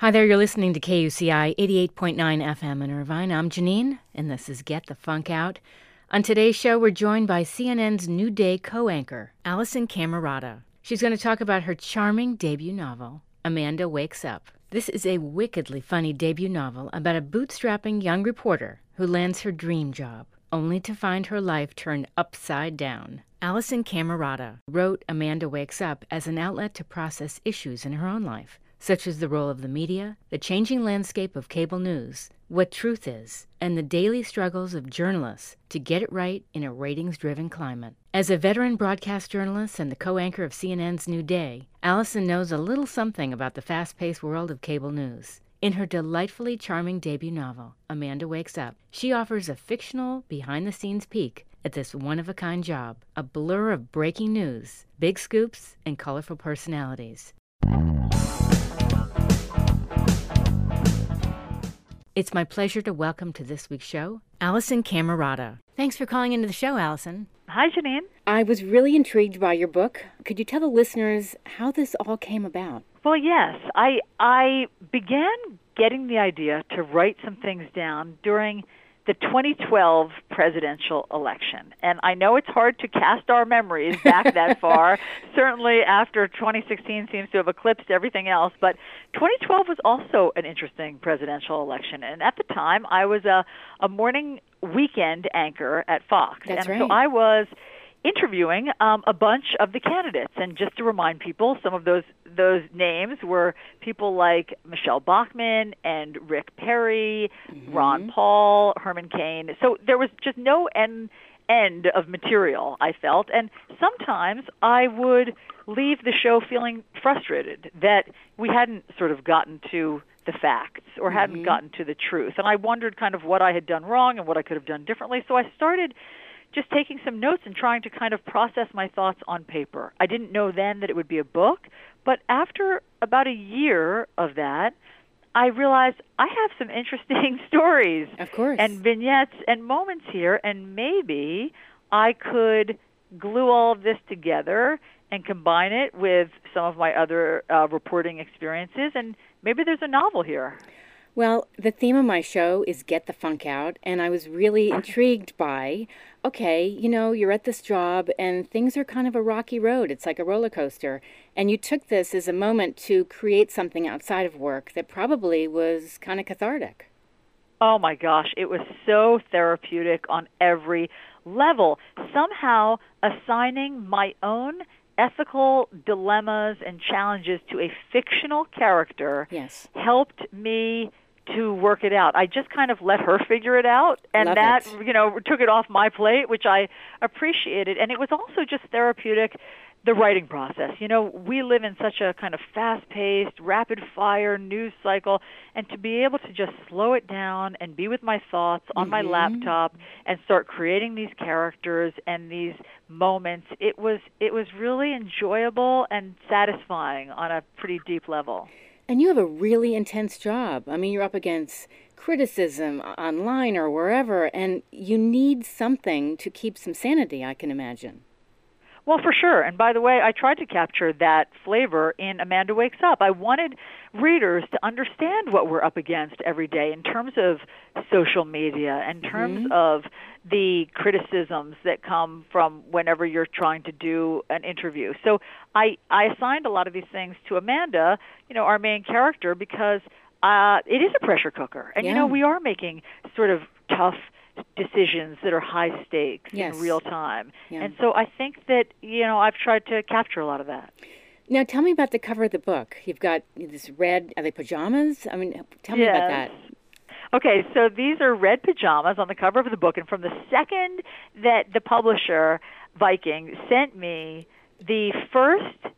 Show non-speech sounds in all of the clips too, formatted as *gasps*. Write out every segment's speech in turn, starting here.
Hi there, you're listening to KUCI 88.9 FM in Irvine. I'm Janine, and this is Get the Funk Out. On today's show, we're joined by CNN's New Day co anchor, Alisyn Camerota. She's going to talk about her charming debut novel, Amanda Wakes Up. This is a wickedly funny debut novel about a bootstrapping young reporter who lands her dream job, only to find her life turned upside down. Alisyn Camerota wrote Amanda Wakes Up as an outlet to process issues in her own life such as the role of the media, the changing landscape of cable news, what truth is, and the daily struggles of journalists to get it right in a ratings driven climate. As a veteran broadcast journalist and the co anchor of CNN's New Day, Alisyn knows a little something about the fast paced world of cable news. In her delightfully charming debut novel, Amanda Wakes Up, she offers a fictional, behind the scenes peek at this one of a kind job, a blur of breaking news, big scoops, and colorful personalities. It's my pleasure to welcome to this week's show Alisyn Camerota. Thanks for calling into the show, Alisyn. Hi, Janine. I was really intrigued by your book. Could you tell the listeners how this all came about? Well, yes. I I began getting the idea to write some things down during the 2012 presidential election. And I know it's hard to cast our memories back that *laughs* far. Certainly after 2016 seems to have eclipsed everything else, but 2012 was also an interesting presidential election. And at the time, I was a a morning weekend anchor at Fox. That's and right. so I was interviewing um, a bunch of the candidates. And just to remind people, some of those those names were people like Michele Bachmann and Rick Perry, Mm-hmm. Ron Paul, Herman Cain. So there was just no end end of material. I felt, and sometimes I would leave the show feeling frustrated that we hadn't sort of gotten to the facts or hadn't Mm-hmm. gotten to the truth. And I wondered kind of what I had done wrong and what I could have done differently. So I started just taking some notes and trying to kind of process my thoughts on paper. I didn't know then that it would be a book, but after about a year of that, I realized I have some interesting *laughs* stories Of course. and vignettes and moments here, and maybe I could glue all of this together and combine it with some of my other uh, reporting experiences, and maybe there's a novel here. Well, the theme of my show is Get the Funk Out, and I was really intrigued by okay, you know, you're at this job and things are kind of a rocky road. It's like a roller coaster. And you took this as a moment to create something outside of work that probably was kind of cathartic. Oh my gosh, it was so therapeutic on every level. Somehow assigning my own ethical dilemmas and challenges to a fictional character Yes. helped me to work it out. I just kind of let her figure it out and Love that, it. you know, took it off my plate, which I appreciated. And it was also just therapeutic the writing process. You know, we live in such a kind of fast-paced, rapid-fire news cycle, and to be able to just slow it down and be with my thoughts on my Mhm. laptop and start creating these characters and these moments, it was it was really enjoyable and satisfying on a pretty deep level. And you have a really intense job. I mean, you're up against criticism online or wherever, and you need something to keep some sanity, I can imagine. Well, for sure. And by the way, I tried to capture that flavor in Amanda Wakes Up. I wanted readers to understand what we're up against every day in terms of social media, in terms Mhm. of the criticisms that come from whenever you're trying to do an interview. So I, I assigned a lot of these things to Amanda, you know, our main character, because uh, it is a pressure cooker. And, you know, we are making sort of tough decisions that are high stakes Yes. in real time. Yeah. And so I think that, you know, I've tried to capture a lot of that. Now, tell me about the cover of the book. You've got this red, are they pajamas? I mean, tell me about that. Okay, so these are red pajamas on the cover of the book, and from the second that the publisher, Viking, sent me the first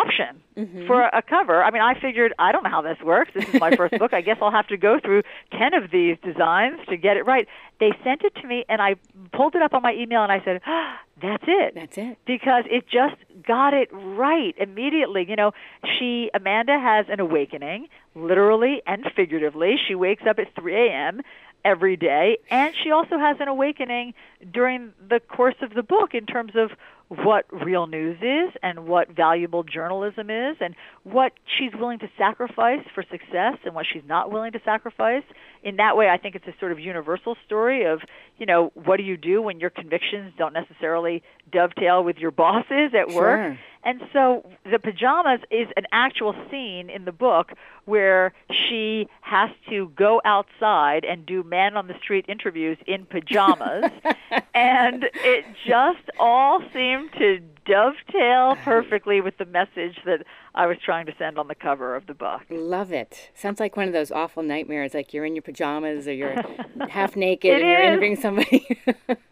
option Mhm. for a cover. I mean, I figured I don't know how this works. This is my *laughs* first book. I guess I'll have to go through 10 of these designs to get it right. They sent it to me and I pulled it up on my email and I said, ah, *gasps* "That's it." That's it. because it just got it right immediately. You know, she Amanda has an awakening, literally and figuratively. She wakes up at 3 a.m. every day, and she also has an awakening during the course of the book in terms of what real news is and what valuable journalism is and what she's willing to sacrifice for success and what she's not willing to sacrifice. In that way, I think it's a sort of universal story of, you know, what do you do when your convictions don't necessarily dovetail with your bosses at work? Sure. And so the pajamas is an actual scene in the book where she has to go outside and do man on the street interviews in pajamas. *laughs* and it just all seemed to dovetail perfectly with the message that I was trying to send on the cover of the book. Love it. Sounds like one of those awful nightmares, like you're in your pajamas or you're *laughs* half naked It and you're is. interviewing somebody.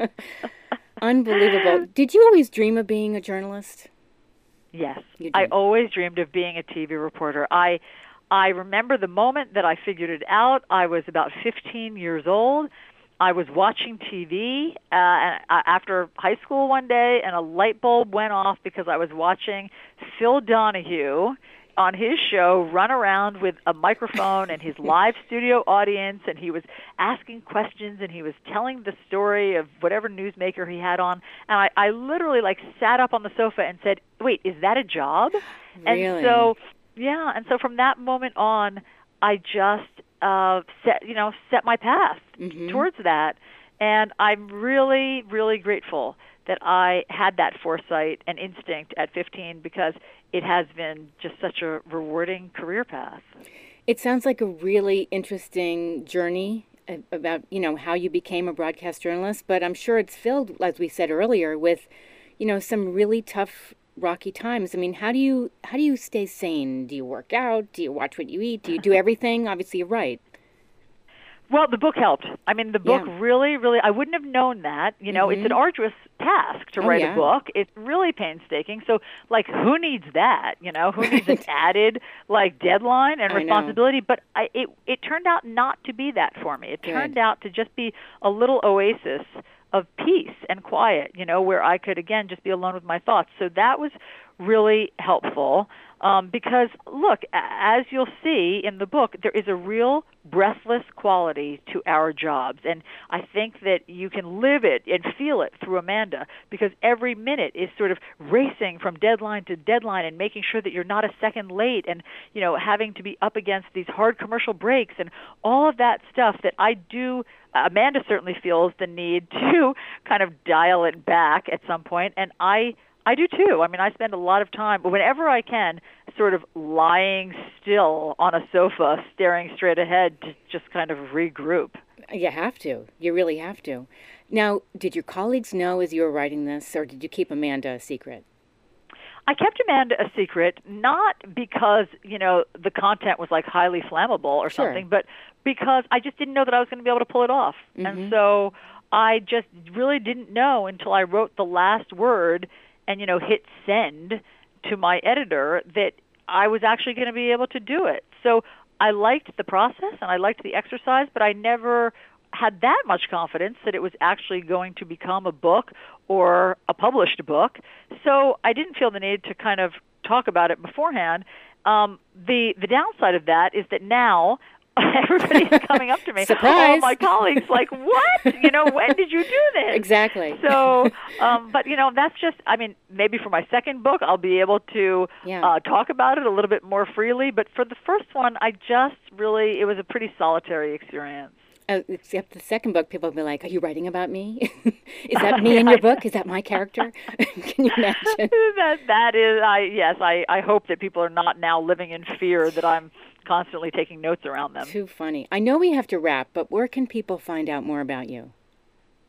*laughs* Unbelievable. Did you always dream of being a journalist? Yes. You I always dreamed of being a TV reporter. I I remember the moment that I figured it out. I was about 15 years old. I was watching TV uh, uh, after high school one day, and a light bulb went off because I was watching Phil Donahue on his show run around with a microphone and his *laughs* live studio audience and he was asking questions and he was telling the story of whatever newsmaker he had on and I, I literally like sat up on the sofa and said, Wait, is that a job? Really? And so yeah, and so from that moment on I just uh set you know, set my path Mhm. towards that. And I'm really, really grateful that I had that foresight and instinct at 15 because it has been just such a rewarding career path. It sounds like a really interesting journey about, you know, how you became a broadcast journalist, but I'm sure it's filled, as we said earlier, with, you know, some really tough rocky times. I mean, how do you how do you stay sane? Do you work out? Do you watch what you eat? Do you do *laughs* everything? Obviously, you're right. Well, the book helped. I mean, the book Yeah. really, really, I wouldn't have known that. You know, it's an mm-hmm. arduous task to Oh, write yeah. a book. It's really painstaking. So, like, who needs that? You know, who needs an *laughs* added, like, deadline and I know. responsibility? But I, it, it turned out not to be that for me. It Good. turned out to just be a little oasis of peace and quiet, you know, where I could, again, just be alone with my thoughts. So that was really helpful. Um, because look, as you'll see in the book, there is a real breathless quality to our jobs, and I think that you can live it and feel it through Amanda because every minute is sort of racing from deadline to deadline and making sure that you're not a second late, and you know having to be up against these hard commercial breaks and all of that stuff that I do. Amanda certainly feels the need *laughs* to kind of dial it back at some point, and I I do too. I mean, I spend a lot of time, whenever I can, sort of lying still on a sofa, staring straight ahead to just kind of regroup. You have to. You really have to. Now, did your colleagues know as you were writing this, or did you keep Amanda a secret? I kept Amanda a secret, not because, you know, the content was like highly flammable or Sure. something, but because I just didn't know that I was going to be able to pull it off. Mhm. And so I just really didn't know until I wrote the last word and, you know, hit send to my editor that I was actually going to be able to do it. So I liked the process and I liked the exercise, but I never had that much confidence that it was actually going to become a book or a published book. So I didn't feel the need to kind of talk about it beforehand. Um, the the downside of that is that now *laughs* everybody's *laughs* coming up to me. All my colleagues like, "What? You know, when did you do this?" Exactly. So, um, but you know, that's just. I mean, maybe for my second book, I'll be able to Yeah. uh, talk about it a little bit more freely. But for the first one, I just really, it was a pretty solitary experience. Uh, except the second book, people will be like, "Are you writing about me? *laughs* Is that me in your book? Is that my character? Can you imagine?" that that is, I yes, I I hope that people are not now living in fear that I'm constantly taking notes around them. Too funny. I know we have to wrap, but where can people find out more about you?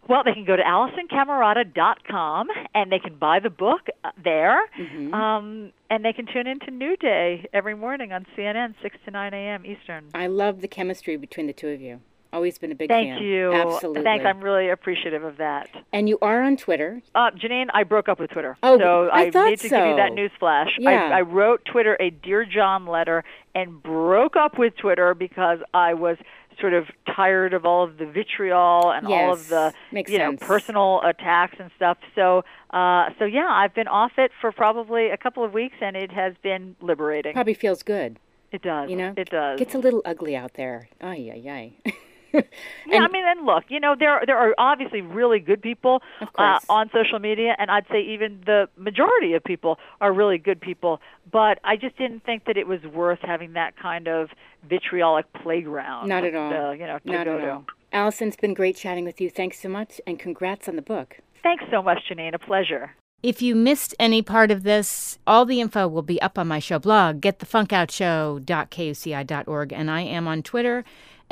Well, they can go to AlisynCamerota.com and they can buy the book uh, there. Mhm. Um, and they can tune in to New Day every morning on CNN, 6 to 9 a.m. Eastern. I love the chemistry between the two of you. Always been a big Thank fan. Thank you. Absolutely. Thanks. I'm really appreciative of that. And you are on Twitter. Uh, Janine, I broke up with Twitter. Oh, so I thought need to give you that news flash. Yeah. I, I wrote Twitter a Dear John letter and broke up with Twitter because I was sort of tired of all of the vitriol and all of the you know sense. personal attacks and stuff. So uh, so yeah, I've been off it for probably a couple of weeks and it has been liberating. Probably feels good. It does. You know, it does. Gets a little ugly out there. Ay, ay, ay. *laughs* *laughs* yeah, I mean, and look, you know, there there are obviously really good people uh, on social media, and I'd say even the majority of people are really good people. But I just didn't think that it was worth having that kind of vitriolic playground. Not at all. Uh, you know, to Not go at to. all. Alisyn, it's been great chatting with you. Thanks so much, and congrats on the book. Thanks so much, Janine. A pleasure. If you missed any part of this, all the info will be up on my show blog, getthefunkoutshow.kuci.org, and I am on Twitter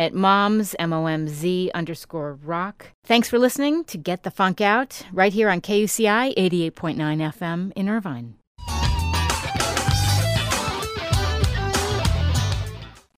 at moms, M-O-M-Z underscore rock. Thanks for listening to Get the Funk Out right here on KUCI 88.9 FM in Irvine.